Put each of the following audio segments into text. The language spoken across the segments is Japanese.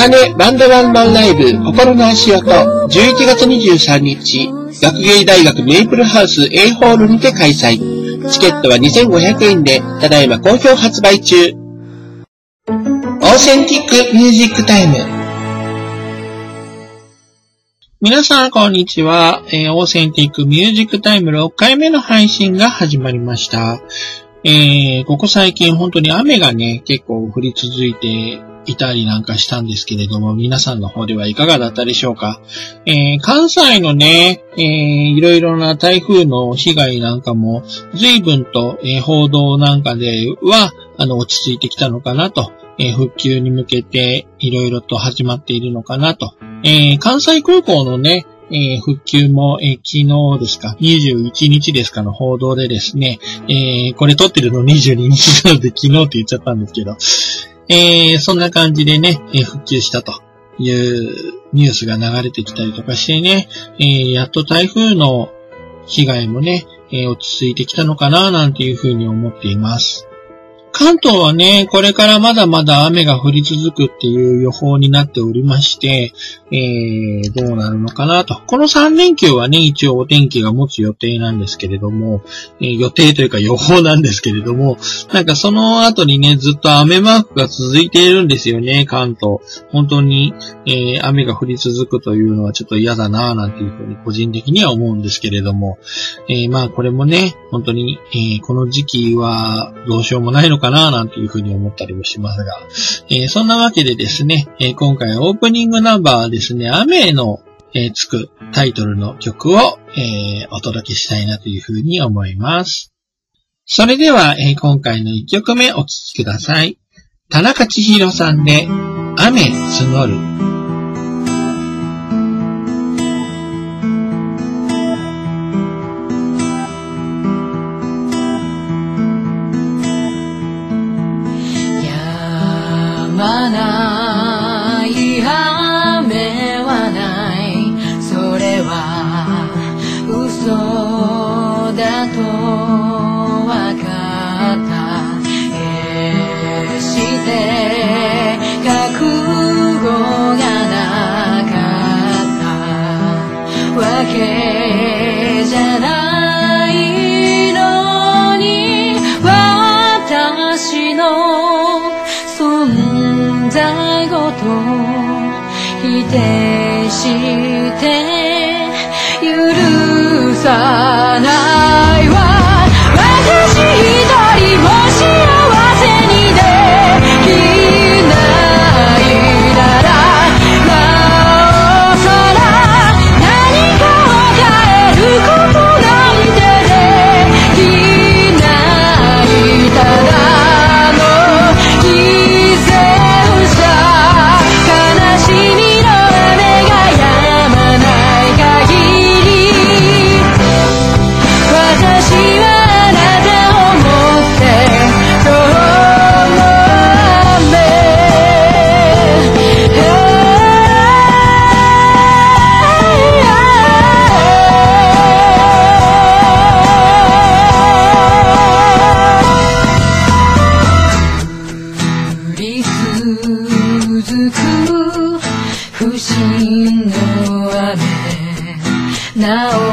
茜バンドワンマンライブ心の足音11月23日学芸大学メイプルハウス A ホールにて開催。チケットは2500円で、ただいま好評発売中。 Authentic Music Time。皆さん、こんにちは。えー、 Authentic Music Time 6回目の配信が始まりました。えー、ここ最近本当に雨がね、結構降り続いていたりなんかしたんですけれども、皆さんの方ではいかがだったでしょうか？えー、関西のね、えー、いろいろな台風の被害なんかも、随分と、えー、報道なんかでは、あの、落ち着いてきたのかなと、え、復旧に向けていろいろと始まっているのかなと。え、関西空港のね、えー、復旧も、えー、昨日ですか、21日ですかの報道でですね、えー、これ撮ってるの22日なので昨日って言っちゃったんですけど、えー、そんな感じでね、えー、復旧したというニュースが流れてきたりとかしてね、えー、やっと台風の被害もね、え落ち着いてきたのかななんていうふうに思っています。関東はね、これからまだまだ雨が降り続くっていう予報になっておりまして、えー、どうなるのかなと。この3連休はね、一応お天気が持つ予定なんですけれども、えー、予定というか予報なんですけれども、なんかその後にね、ずっと雨マークが続いているんですよね、関東。本当に、えー、雨が降り続くというのはちょっと嫌だなぁなんていうふうに個人的には思うんですけれども、えーまあこれもね、本当に、えーこの時期はどうしようもないのかななんていうふうに思ったりもしますが、えそんなわけでですね、え今回オープニングナンバーでですね、雨の、えー、つくタイトルの曲を、え、お届けしたいなというふうに思います。それでは、え、今回の1曲目お聴きください。田中千尋さんで、雨募る。否定して許さない続く不信の雨。なお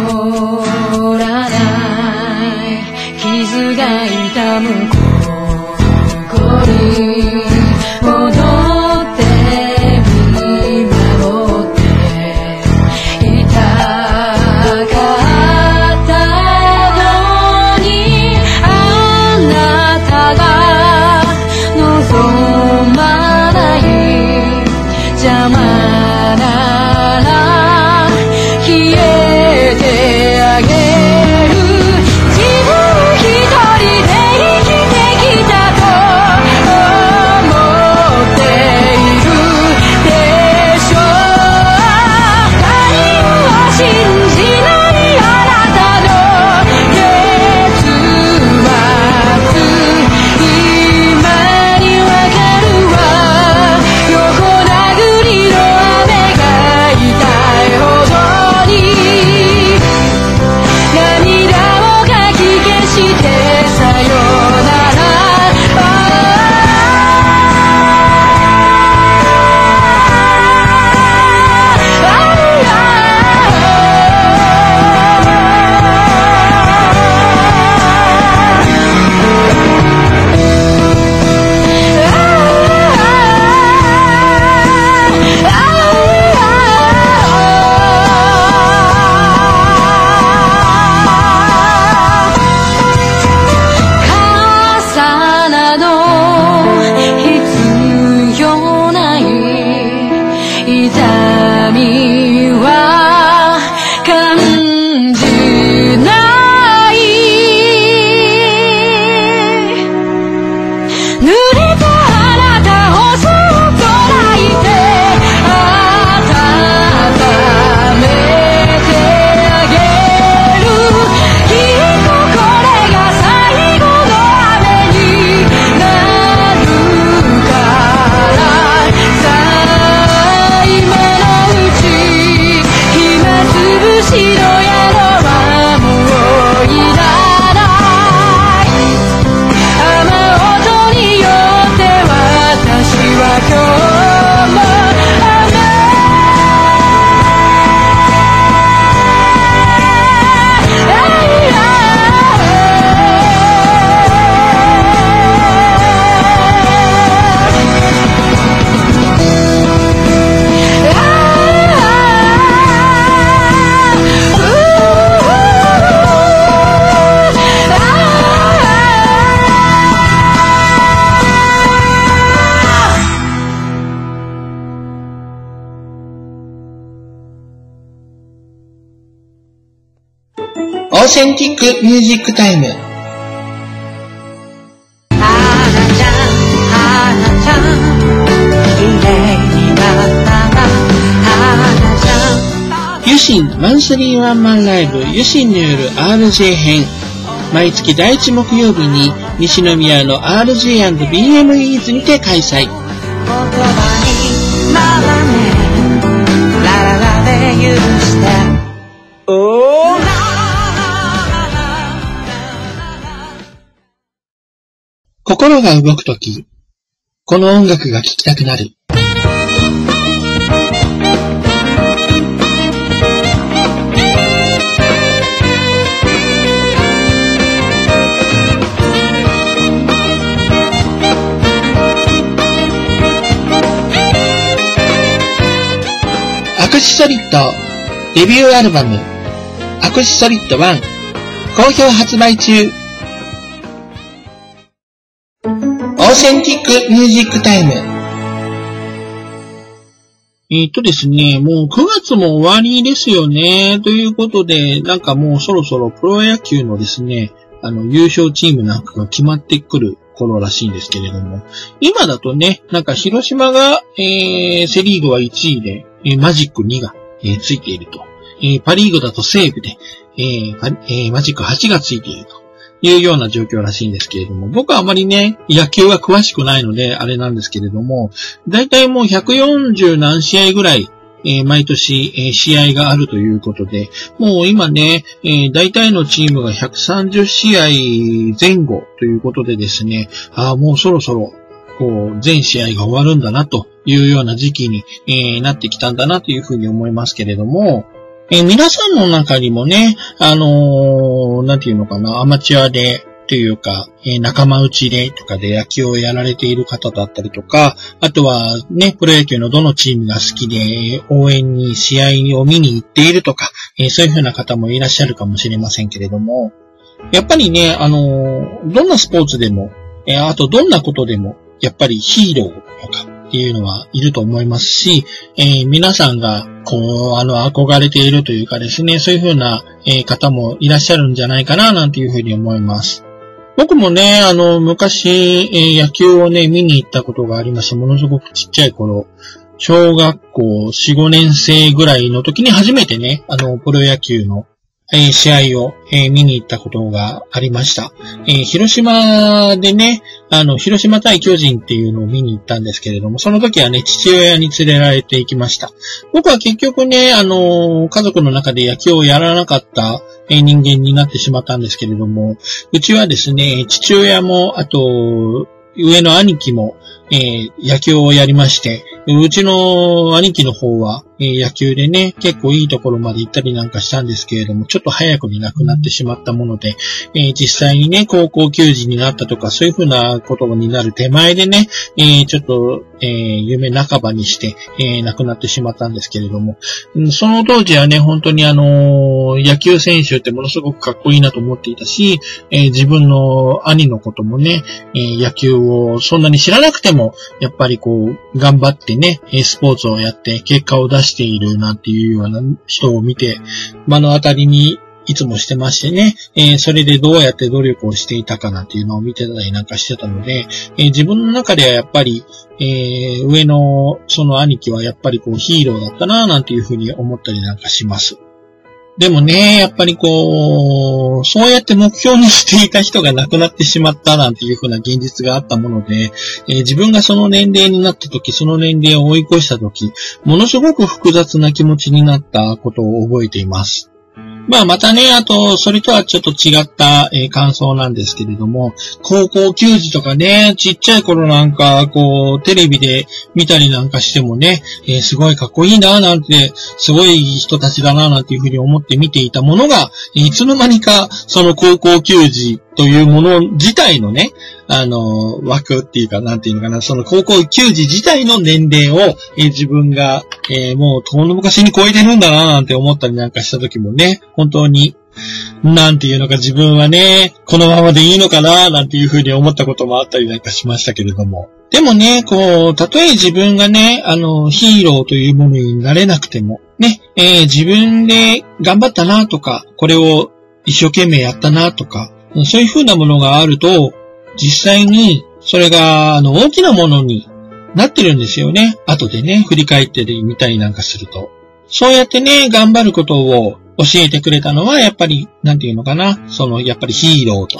センティックミュージックタイム。花ちゃん花ちゃん綺麗になったな花ちゃんユシンマンスリーワンマンライブユシンによる RJ 編。毎月第1木曜日に西宮の RJ&BMEs にて開催。言葉にならねえラララで許し心が動くとき、この音楽が聴きたくなる。アクシソリッドデビューアルバムアクシソリッド1好評発売中 Authentic Music Time えっとですね、もう9月も終わりですよね。ということで、なんかもうそろそろプロ野球のですね、あの、優勝チームなんかが決まってくる頃らしいんですけれども、今だとね、なんか広島が、えー、セリーグは1位で、えーマジック2が、えーついていると。えーパリーグだと西武で、えーえーマジック8がついていると。いうような状況らしいんですけれども、僕はあまりね、野球は詳しくないので、あれなんですけれども、だいたいもう140何試合ぐらい、えー毎年、えー試合があるということで、もう今ね、えー大体のチームが130試合前後ということでですね、ああ、もうそろそろ、こう、全試合が終わるんだなというような時期に、えーなってきたんだなというふうに思いますけれども、えー皆さんの中にもね、あのーなんていうのかな、アマチュアで、というか、えー仲間内でとかで野球をやられている方だったりとか、あとはね、プロ野球のどのチームが好きで応援に試合を見に行っているとか、えそういうふうな方もいらっしゃるかもしれませんけれども、やっぱりね、あのどんなスポーツでも、えあとどんなことでも、やっぱりヒーローとかっていうのはいると思いますし、えー皆さんが、こう、あの、憧れているというかですね、そういうふうな、えー方もいらっしゃるんじゃないかな、なんていうふうに思います。僕もね、あの、昔、えー野球をね、見に行ったことがありまして、ものすごくちっちゃい頃、小学校4、5年生ぐらいの時に初めてね、あの、プロ野球の、え試合を、え見に行ったことがありました。え広島でね、あの、広島対巨人っていうのを見に行ったんですけれども、その時はね、父親に連れられて行きました。僕は結局ね、あの、家族の中で野球をやらなかったえ人間になってしまったんですけれども、うちはですね、父親も、あと、上の兄貴も、えー野球をやりまして、うちの兄貴の方は、え野球でね、結構いいところまで行ったりなんかしたんですけれども、ちょっと早くに亡くなってしまったもので、え実際にね、高校球児になったとか、そういうふうなことになる手前でね、えちょっと、え夢半ばにして、えー亡くなってしまったんですけれども、その当時はね、本当にあの野球選手ってものすごくかっこいいなと思っていたし、え自分の兄のこともね、え野球をそんなに知らなくても、やっぱりこう、頑張ってね、スポーツをやって結果を出してしているなんていうような人を見て、目の当たりにいつもしてましてね、えーそれでどうやって努力をしていたかなっていうのを見てたりなんかしてたので、えー自分の中ではやっぱり、えー上のその兄貴はやっぱりこうヒーローだったななんていうふうに思ったりなんかします。でもね、やっぱりこう、そうやって目標にしていた人が亡くなってしまったなんていうふうな現実があったもので、えー自分がその年齢になった時、その年齢を追い越した時、ものすごく複雑な気持ちになったことを覚えています。まあまたね、あと、それとはちょっと違った、えー感想なんですけれども、高校球児とかね、ちっちゃい頃なんか、こう、テレビで見たりなんかしてもね、えーすごいかっこいいな、なんて、すごい人たちだな、なんていうふうに思って見ていたものが、いつの間にか、その高校球児というもの自体のね、あの、枠っていうか、なんていうのかな、その高校球児自体の年齢を、え自分が、えーもう遠の昔に超えてるんだな、なんて思ったりなんかした時もね、本当に、なんていうのか自分はね、このままでいいのかな、なんていうふうに思ったこともあったりなんかしましたけれども。でもね、こう、たとえ自分がね、あの、ヒーローというものになれなくても、ね、えー自分で頑張ったなとか、これを、一生懸命やったなとか、そういう風なものがあると、実際にそれが、あの、大きなものになってるんですよね。後でね、振り返ってみたりなんかすると。そうやってね、頑張ることを教えてくれたのは、やっぱり、なんていうのかな、その、やっぱりヒーローと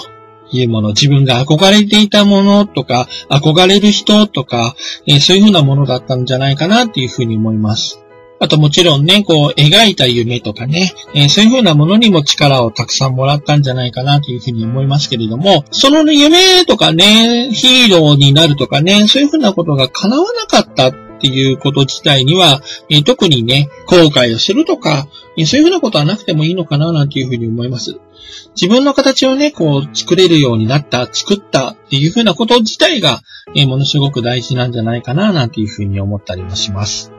いうもの、自分が憧れていたものとか、憧れる人とか、えー、そういうふうなものだったんじゃないかなっていうふうに思います。あともちろんね、こう、描いた夢とかね、えー、そういうふうなものにも力をたくさんもらったんじゃないかなというふうに思いますけれども、その夢とかね、ヒーローになるとかね、そういうふうなことが叶わなかったっていうこと自体には、えー、特にね、後悔をするとか、えー、そういうふうなことはなくてもいいのかななんていうふうに思います。自分の形をね、こう、作れるようになった、作ったっていうふうなこと自体が、えー、ものすごく大事なんじゃないかななんていうふうに思ったりもします。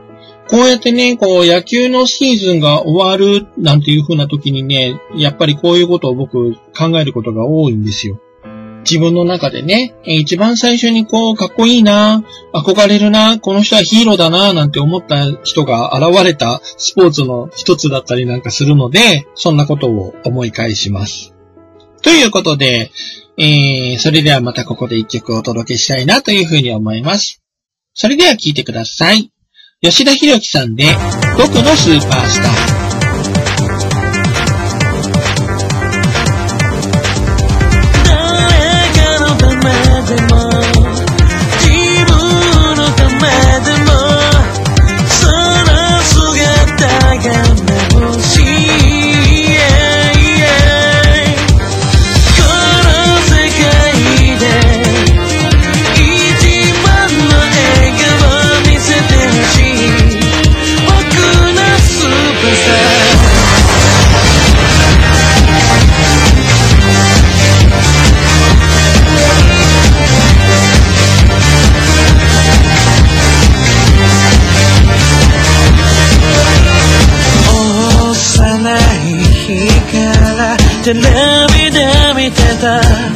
こうやってね、こう野球のシーズンが終わるなんていう風な時にね、やっぱりこういうことを僕考えることが多いんですよ。自分の中でね、一番最初にこう、かっこいいな、憧れるな、この人はヒーローだな、なんて思った人が現れたスポーツの一つだったりなんかするので、そんなことを思い返します。ということで、えー、それではまたここで一曲お届けしたいなというふうに思います。それでは聴いてください。吉田博樹さんで、僕のスーパースター。テレビで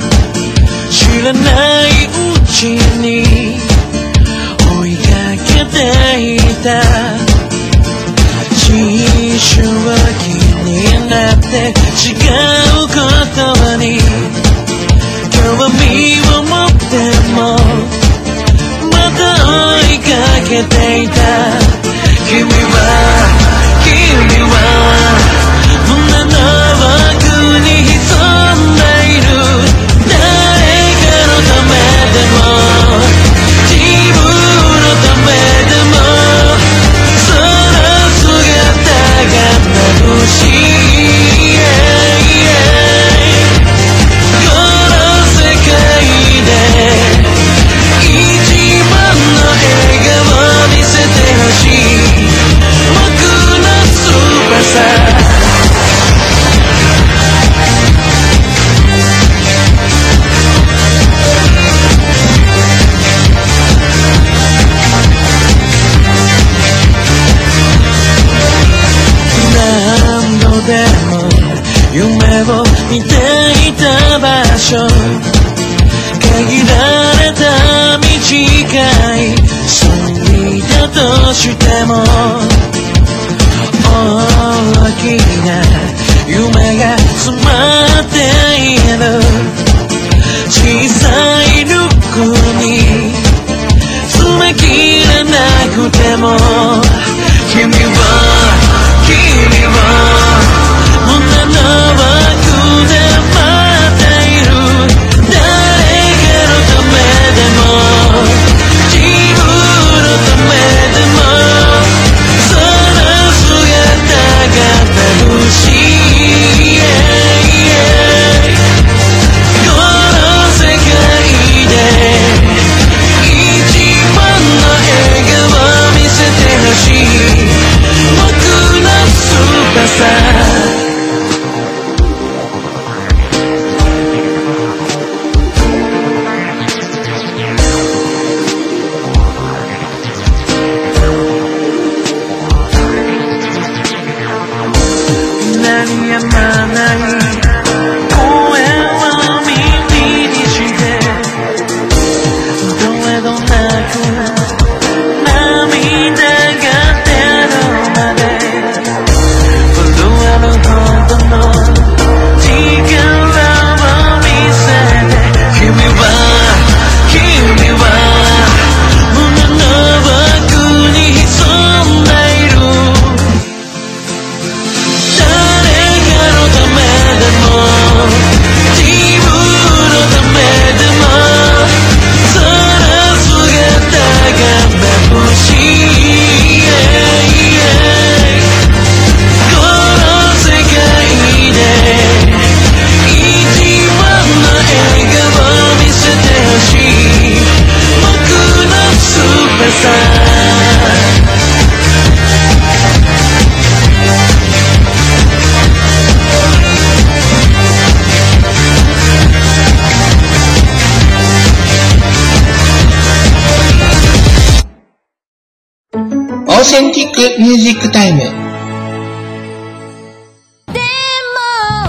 Authentic Music Time。でも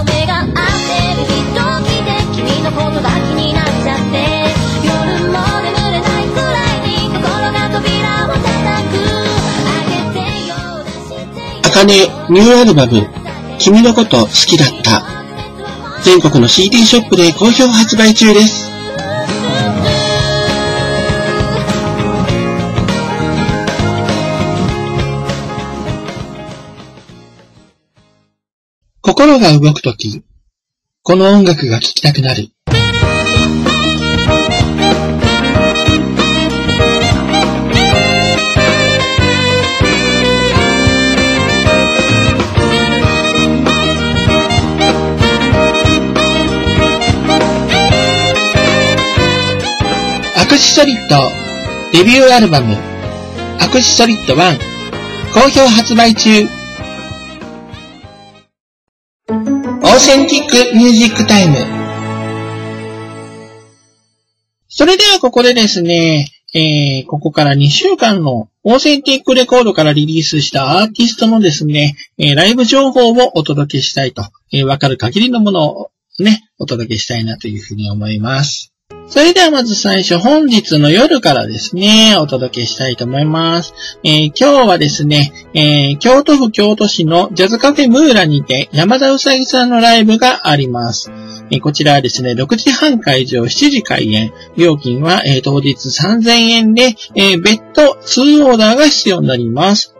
目が合ってる時々で君のことが気になっちゃって夜も眠れないくらいに心が扉を叩く開けてよ出してあかねニューアルバム、君のこと好きだった。全国の CD ショップで好評発売中です。心が動くとき、この音楽が聴きたくなる。アクシソリッドデビューアルバムアクシソリッド1好評発売中 Authentic Music Time それではここでですね、えー、ここから2週間の Authentic Record からリリースしたアーティストのですね、えーライブ情報をお届けしたいと、えーわかる限りのものをね、お届けしたいなというふうに思います。それではまず最初、本日の夜からですね、お届けしたいと思います。えー今日はですね、えー京都府京都市のジャズカフェムーラにて山田うさぎさんのライブがあります。えーこちらはですね、6時半会場、7時開演。料金は、え当日3000円で、えー別途2オーダーが必要になります。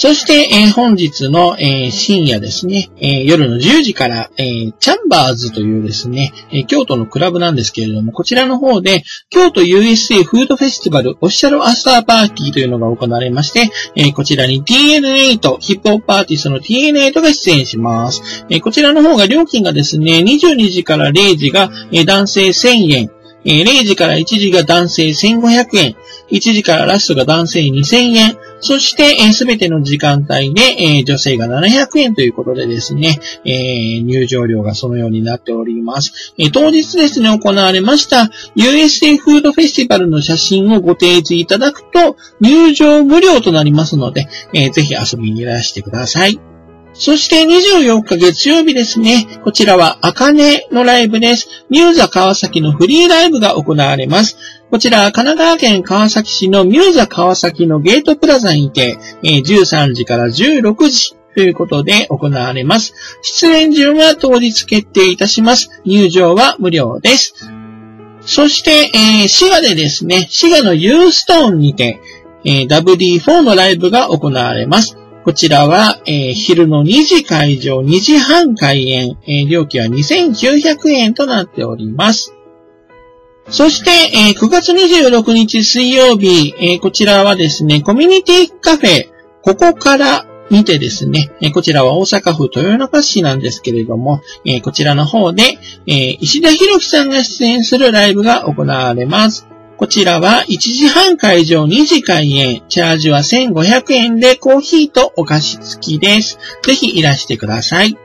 そして、えー本日の、えー深夜ですね、えー夜の10時から、えーチャンバーズというですね、えー京都のクラブなんですけれども、こちらの方で、京都 USA フードフェスティバルオフィシャルアフターパーティーというのが行われまして、えーこちらに TN8、ヒップホップアーティストの TN8 が出演します。えーこちらの方が料金がですね、22時から0時が、えー男性1000円、えー0時から1時が男性1500円、1時からラストが男性2000円、そして、すべての時間帯で、えー女性が700円ということでですね、えー入場料がそのようになっております。え当日ですね、行われました USA フードフェスティバルの写真をご提示いただくと、入場無料となりますので、えぜひ遊びにいらしてください。そして24日月曜日ですね。こちらは、あかねのライブです。ミューザ川崎のフリーライブが行われます。こちら、神奈川県川崎市のミューザ川崎のゲートプラザにて、13時から16時ということで行われます。出演順は当日決定いたします。入場は無料です。そして、えー滋賀でですね、滋賀のユーストーンにて、えー WD4 のライブが行われます。こちらは、えー昼の2時会場、2時半開演、えー料金は2900円となっております。そして、えー9月26日水曜日、えーこちらはですね、コミュニティカフェ、ここからにてですね、えーこちらは大阪府豊中市なんですけれども、えーこちらの方で、えー石田博樹さんが出演するライブが行われます。こちらは1時半会場2時開演、チャージは1500円でコーヒーとお菓子付きです。ぜひいらしてください。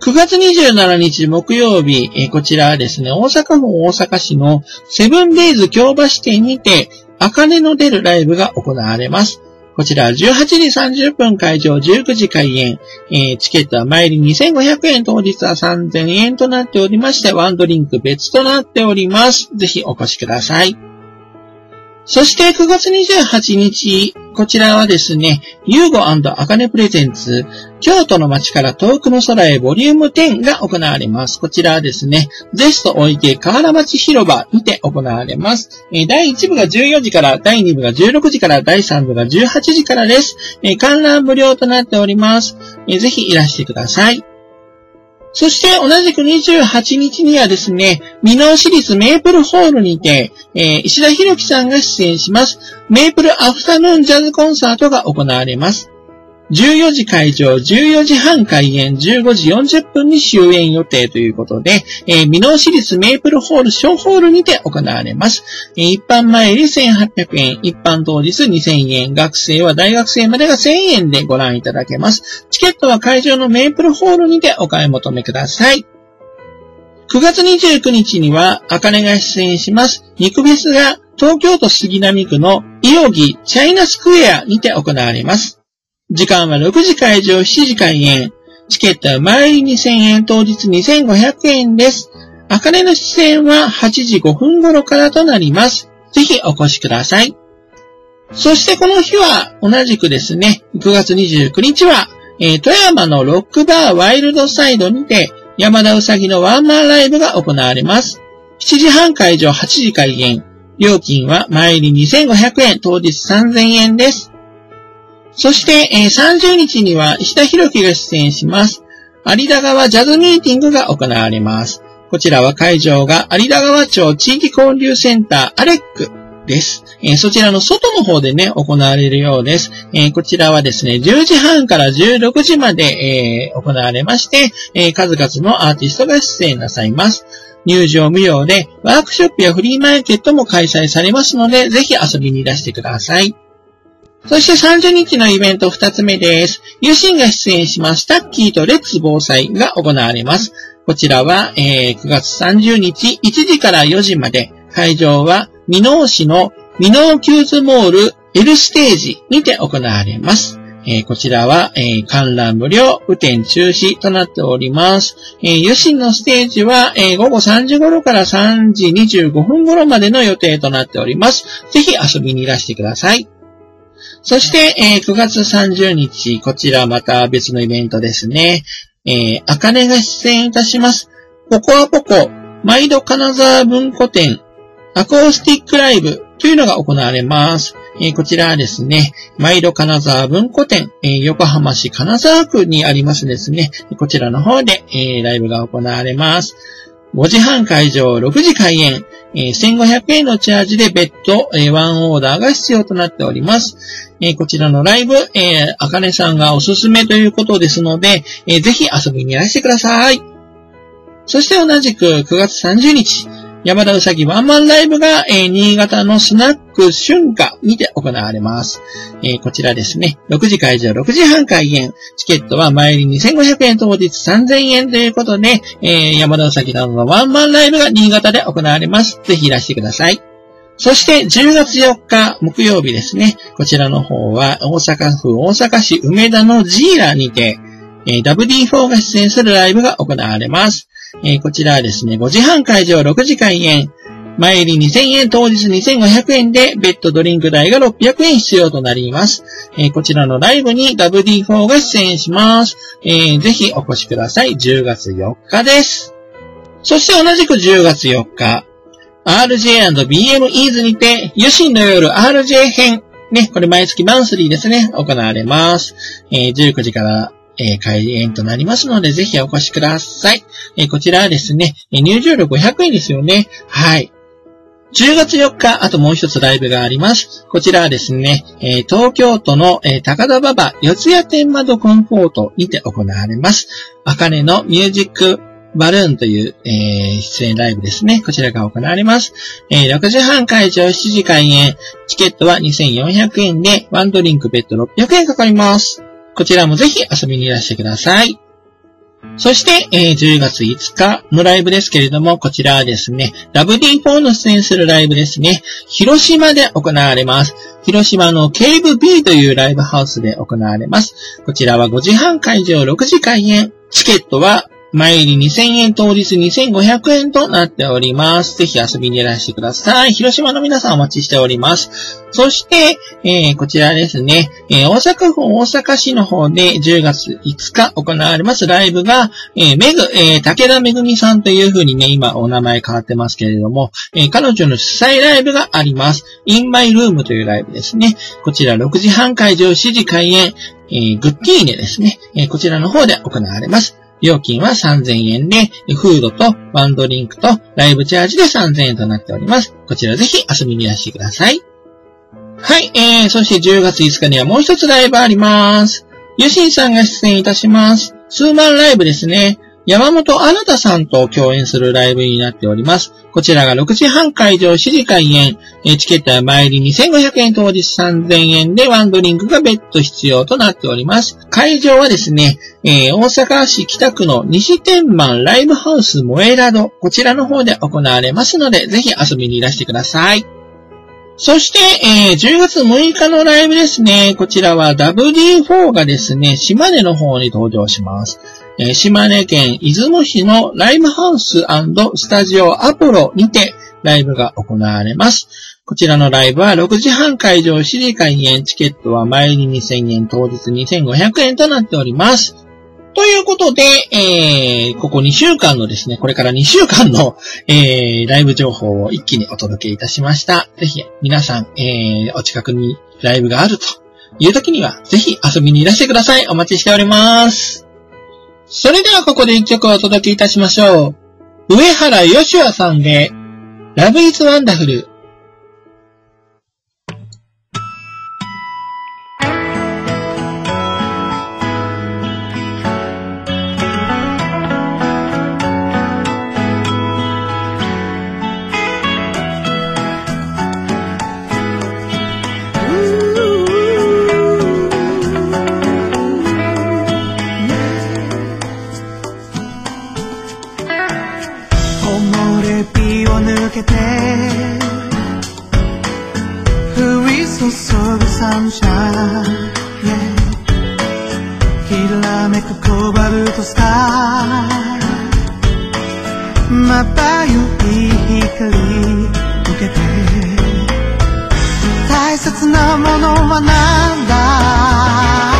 9月27日木曜日、えこちらはですね、大阪府大阪市のセブンデイズ京橋店にて、あかねの出るライブが行われます。こちら18時30分会場、19時開演、えーチケットは参り2500円、当日は3000円となっておりまして、ワンドリンク別となっております。ぜひお越しください。そして9月28日、こちらはですね、ユーゴアカネプレゼンツ、京都の街から遠くの空へボリューム10が行われます。こちらはですね、ゼストお池河原町広場にて行われます。第1部が14時から、第2部が16時から、第3部が18時からです。観覧無料となっております。ぜひいらしてください。そして同じく28日にはですね、美濃市立メープルホールにて、えー石田博樹さんが出演します、メープルアフタヌーンジャズコンサートが行われます。14時会場、14時半開演、15時40分に終演予定ということで、えー、ミノー市立メープルホール小ホールにて行われます。えー一般前より1800円、一般当日2000円、学生は大学生までが1000円でご覧いただけます。チケットは会場のメープルホールにてお買い求めください。9月29日には、あかねが出演します、肉フェスが東京都杉並区のイオギチャイナスクエアにて行われます。時間は6時会場、7時開演。チケットは前2000円、当日2500円です。あかねの出演は8時5分頃からとなります。ぜひお越しください。そしてこの日は同じくですね、9月29日は、えー富山のロックバーワイルドサイドにて山田うさぎのワンマンライブが行われます。7時半会場、8時開演。料金は前入り2500円、当日3000円です。そして、えー30日には石田博樹が出演します。有田川ジャズミーティングが行われます。こちらは会場が有田川町地域交流センターアレックです。えーそちらの外の方でね、行われるようです。えーこちらはですね、10時半から16時まで、えー行われまして、え数々のアーティストが出演なさいます。入場無料で、ワークショップやフリーマーケットも開催されますので、ぜひ遊びにいらしてください。そして30日のイベント2つ目です。ユシンが出演します、タッキーとレッツ防災が行われます。こちらは、えー9月30日1時から4時まで、会場は、ミノー市のミノーキューズモール L ステージにて行われます。えーこちらは、えー観覧無料、雨天中止となっております。えー、ユシンのステージは、え午後3時頃から3時25分頃までの予定となっております。ぜひ遊びにいらしてください。そして、えー9月30日、こちらまた別のイベントですね。えー、あかねが出演いたします。ポコアポコ、毎度金沢文庫店、アコースティックライブというのが行われます。えーこちらはですね、毎度金沢文庫店、えー横浜市金沢区にありますですね、こちらの方で、えーライブが行われます。5時半会場、6時開演、えー1500円のチャージで別途、えーワンオーダーが必要となっております。えーこちらのライブ、えー、あかねさんがおすすめということですので、えぜひ遊びにいらしてください。そして同じく9月30日、山田うさぎワンマンライブが、えー新潟のスナック春夏にて行われます。えーこちらですね、6時会場、6時半開演。チケットは前売り2500円、当日3000円ということで、えー山田うさぎなどのワンマンライブが新潟で行われます。ぜひいらしてください。そして10月4日木曜日ですね。こちらの方は大阪府大阪市梅田のジーラにて、えー WD4 が出演するライブが行われます。えーこちらはですね、5時半会場6時開演。前売り2000円、当日2500円で、ベッドドリンク代が600円必要となります。えーこちらのライブに WD4 が出演します。えーぜひお越しください。10月4日です。そして同じく10月4日、RJ&BM イーズにて、ユシンの夜 RJ 編。ね、これ毎月マンスリーですね、行われます。えー19時から、えー開演となりますので、ぜひお越しください。えーこちらはですね、入場料500円ですよね。はい。10月4日、あともう一つライブがあります。こちらはですね、えー東京都の、えー高田馬場四谷天窓コンフォートにて行われます。あかねのミュージックバルーンという、えー出演ライブですね。こちらが行われます。え6時半会場、7時開演。チケットは2400円で、ワンドリンク別途600円かかります。こちらもぜひ遊びにいらしてください。そして、えー10月5日のライブですけれども、こちらはですね、WD4 の出演するライブですね、広島で行われます。広島のケイブ B というライブハウスで行われます。こちらは5時半会場、6時開演。チケットは前売り2000円、当日2500円となっております。ぜひ遊びにいらしてください。広島の皆さんお待ちしております。そして、えーこちらですね、えー大阪府大阪市の方で10月5日行われますライブが、えーめぐ、えー武田めぐみさんという風にね、今お名前変わってますけれども、えー彼女の主催ライブがあります。In My Room というライブですね。こちら6時半会場、7時開演、えーグッティーネですね。えーこちらの方で行われます。料金は3000円で、フードとワンドリンクとライブチャージで3000円となっております。こちらぜひ遊びにいらしてください。はい、えー、そして10月5日にはもう一つライブあります。ユシンさんが出演いたします。ツーマンライブですね。山本あなたさんと共演するライブになっております。こちらが6時半会場、7時開演。チケットは前売り2500円、当日3000円でワンドリンクが別途必要となっております。会場はですね、えー大阪市北区の西天満ライブハウス萌えラド、こちらの方で行われますので、ぜひ遊びにいらしてください。そして、えー10月6日のライブですね。こちらは WD4 がですね、島根の方に登場します。え島根県出雲市のライブハウススタジオアポロにてライブが行われます。こちらのライブは6時半会場、7時開演、チケットは前に2000円、当日2500円となっております。ということで、えー、ここ2週間のですね、これから2週間の、えー、ライブ情報を一気にお届けいたしました。ぜひ、皆さん、えー、お近くにライブがあるという時には、ぜひ遊びにいらしてください。お待ちしております。それではここで一曲をお届けいたしましょう。上原よしわさんで、Love is Wonderful。降り注ぐサンシャインきらめくコバルトスターまばゆい光受けて大切なものはなんだ？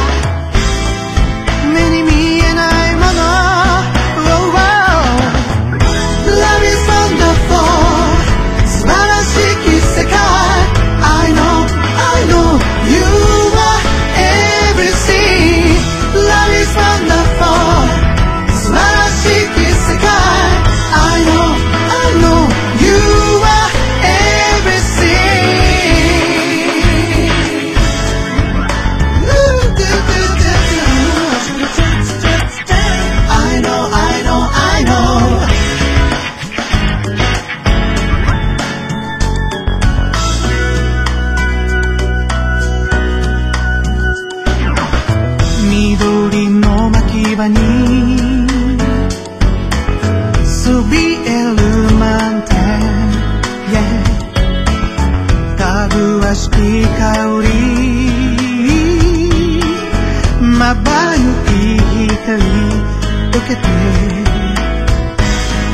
かぐわしき香り。まばゆき光受けて。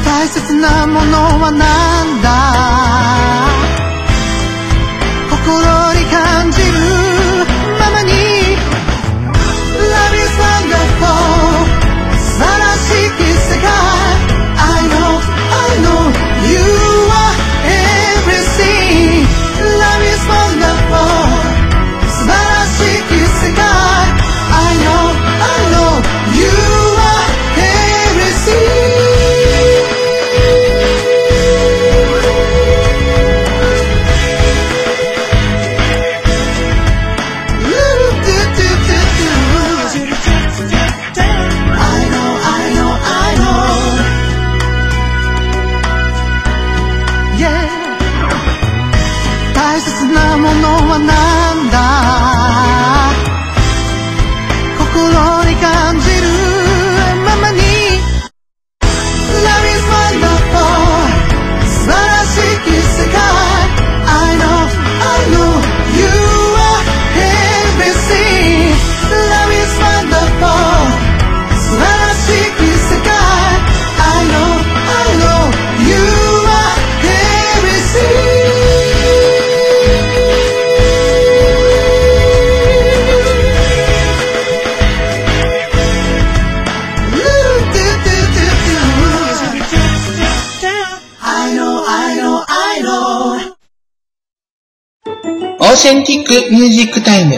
大切なものはなんだ？心に感じクミュージックタイム。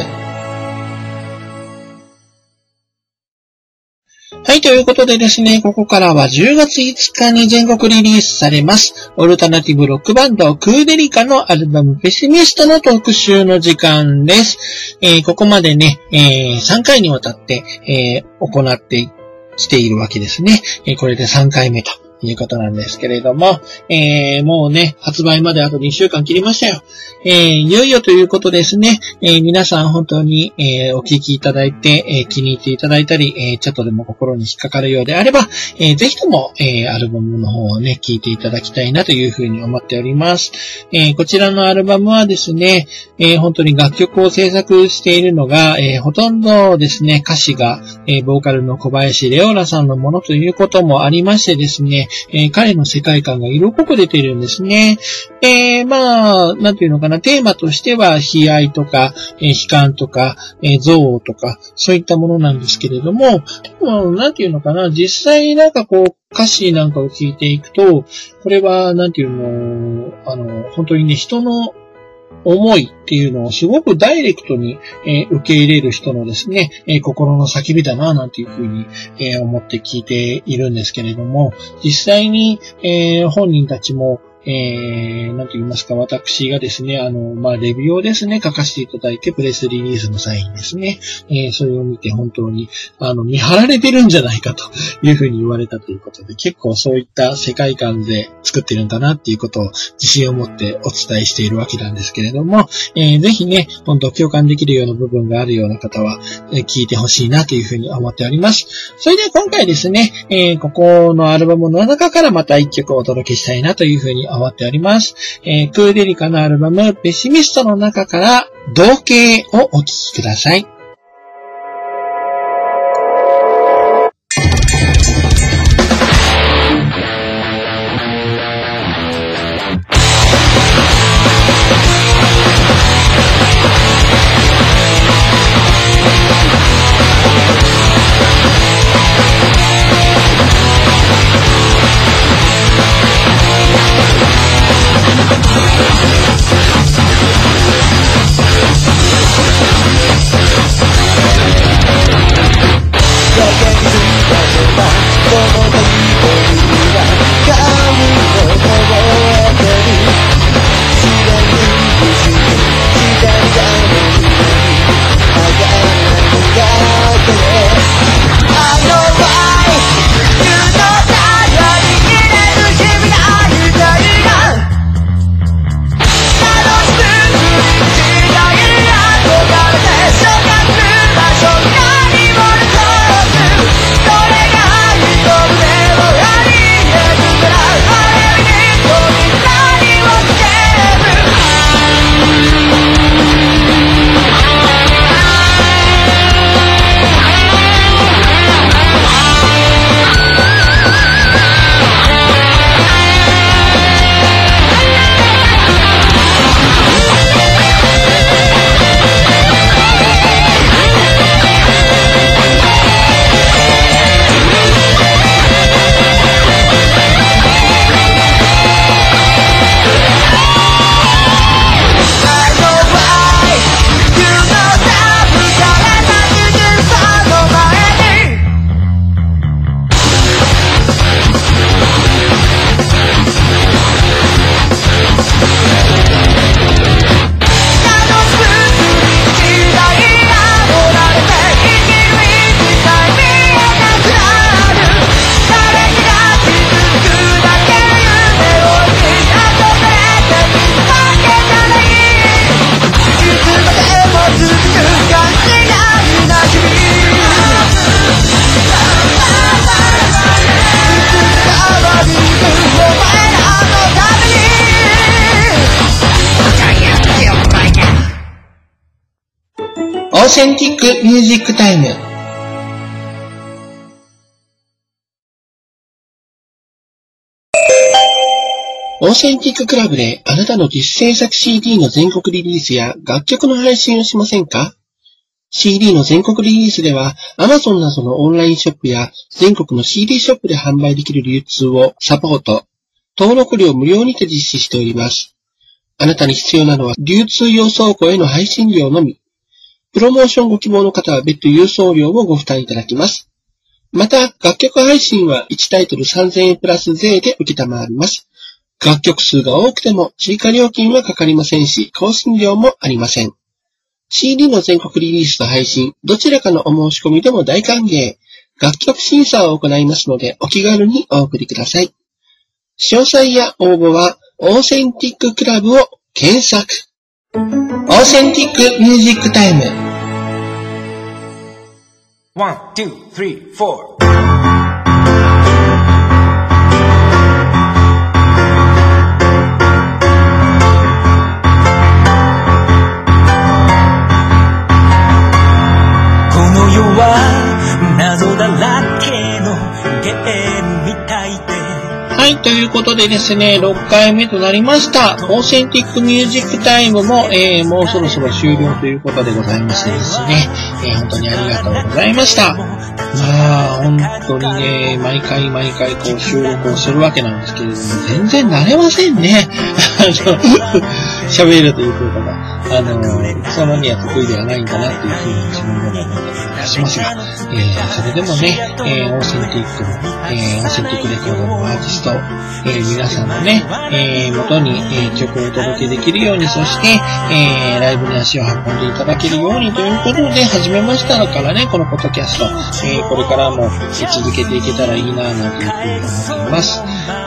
はい、ということでですね、ここからは10月5日に全国リリースされます、オルタナティブロックバンド、クーデリカのアルバム、ペシミストの特集の時間です。えーここまでね、えー3回にわたって、えー行ってきているわけですね。えこれで3回目ということなんですけれども、えーもうね、発売まであと2週間切りましたよ。えーいよいよということですね。えー皆さん本当に、えーお聞きいただいて、えー気に入っていただいたり、えーちょっとでも心に引っかかるようであれば、えーぜひとも、えーアルバムの方をね、聞いていただきたいなというふうに思っております。えーこちらのアルバムはですね、えー本当に楽曲を制作しているのが、えーほとんどですね、歌詞が、えーボーカルの小林レオラさんのものということもありましてですね、えー彼の世界観が色濃く出ているんですね。えーまあ、なんていうのかな、テーマとしては、悲哀とか、えー悲観とか、えー憎悪とか、そういったものなんですけれども、でもなんていうのかな、実際になんかこう、歌詞なんかを聞いていくと、これは、なんていうの、あの、本当にね、人の思いっていうのをすごくダイレクトに、えー受け入れる人のですね、えー心の叫びだな、なんていうふうに、えー思って聞いているんですけれども、実際に、え本人たちも、えー、なんと言いますか、私がですね、あの、まあ、レビューをですね、書かせていただいて、プレスリリースの際にですね、えーそれを見て本当に、あの、見張られてるんじゃないかというふうに言われたということで、結構そういった世界観で作ってるんだなっていうことを自信を持ってお伝えしているわけなんですけれども、えーぜひね、本当共感できるような部分があるような方は、え聞いてほしいなというふうに思っております。それでは今回ですね、えここのアルバムの中からまた一曲お届けしたいなというふうに終わっております。えークーデリカのアルバム、ペシミストの中から、同型をお聴きください。Authentic Music Time。 Authentic Club であなたの自主制作 CD の全国リリースや楽曲の配信をしませんか ?CD の全国リリースでは Amazon などのオンラインショップや全国の CD ショップで販売できる流通をサポート。登録料無料にて実施しております。あなたに必要なのは流通用倉庫への配信料のみ。プロモーションご希望の方は別途郵送料をご負担いただきます。また、楽曲配信は1タイトル3000円プラス税で受けたまわります。楽曲数が多くても追加料金はかかりませんし、更新料もありません。CD の全国リリースと配信、どちらかのお申し込みでも大歓迎。楽曲審査を行いますので、お気軽にお送りください。詳細や応募は、 Authentic Club を検索。 Authentic Music Time。 One、two、three、fourい、ということでですね、6回目となりました。 Authentic Music Time も、えー、もうそろそろ終了ということでございましてですね、えー、本当にありがとうございました。まあ、本当にね、毎回毎回こう収録をするわけなんですけれども、全然慣れませんね。あの、喋るということが、あの、そんなには得意ではないんだなっていうふうに自分の中で思ったりはしますが、えー、それでもね、えー、 Authentic の、えー、 Authentic Record のアーティスト、えー、皆さんのね、えー、元に、えー、曲をお届けできるように、そして、えー、ライブに足を運んでいただけるようにということで始めましたのからね、このポッドキャスト、えー、これからも続けていけたらいいなぁなんていうふうに思っています。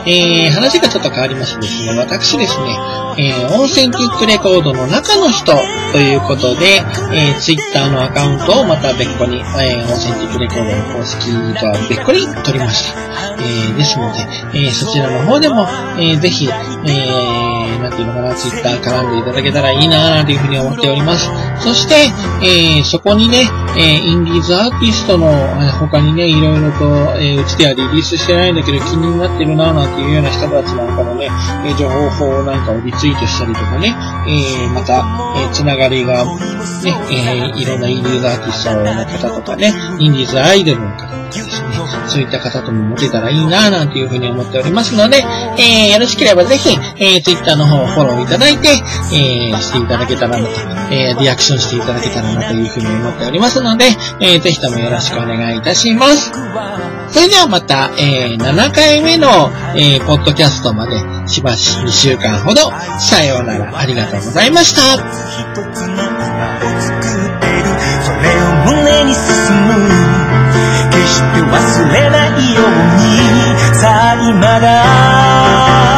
えー、話がちょっと変わりましてですね、私ですね、えー、 Authentic Record の中の人ということで、えー、ツイッターのアカウントをまた別個に、えー、 Authentic Record の公式とは別個に取りました。えー、ですので、えー、そちらの方でも、えー、ぜひ、えー、なんていうのかな、ツイッター絡んでいただけたらいいなというふうに思っております。そして、えー、そこにね、えー、インディーズアーティストの、えー他にね、いろいろと、えー、うちではリリースしてないんだけど気になってるななんていうような人たちなんかのね、えー情報なんかをリツイートしたりとかね、えー、また、えー、つながりが、ね、えー、いろんなインディーズアーティストの方とかね、インディーズアイドルの方とかね、そういった方とも持てたらいいなぁなんていうふうに思っておりますので、えー、よろしければぜひ、えー、Twitter の方をフォローいただいて、えー、していただけたらなと、えー、リアクションしていただけたらなというふうに思っておりますので、えー、ぜひともよろしくお願いいたします。それではまた、えー、7回目の、えー、ポッドキャストまでしばし2週間ほど、さようなら、ありがとうございました。それを胸に進むして忘れないようにさあ今だ。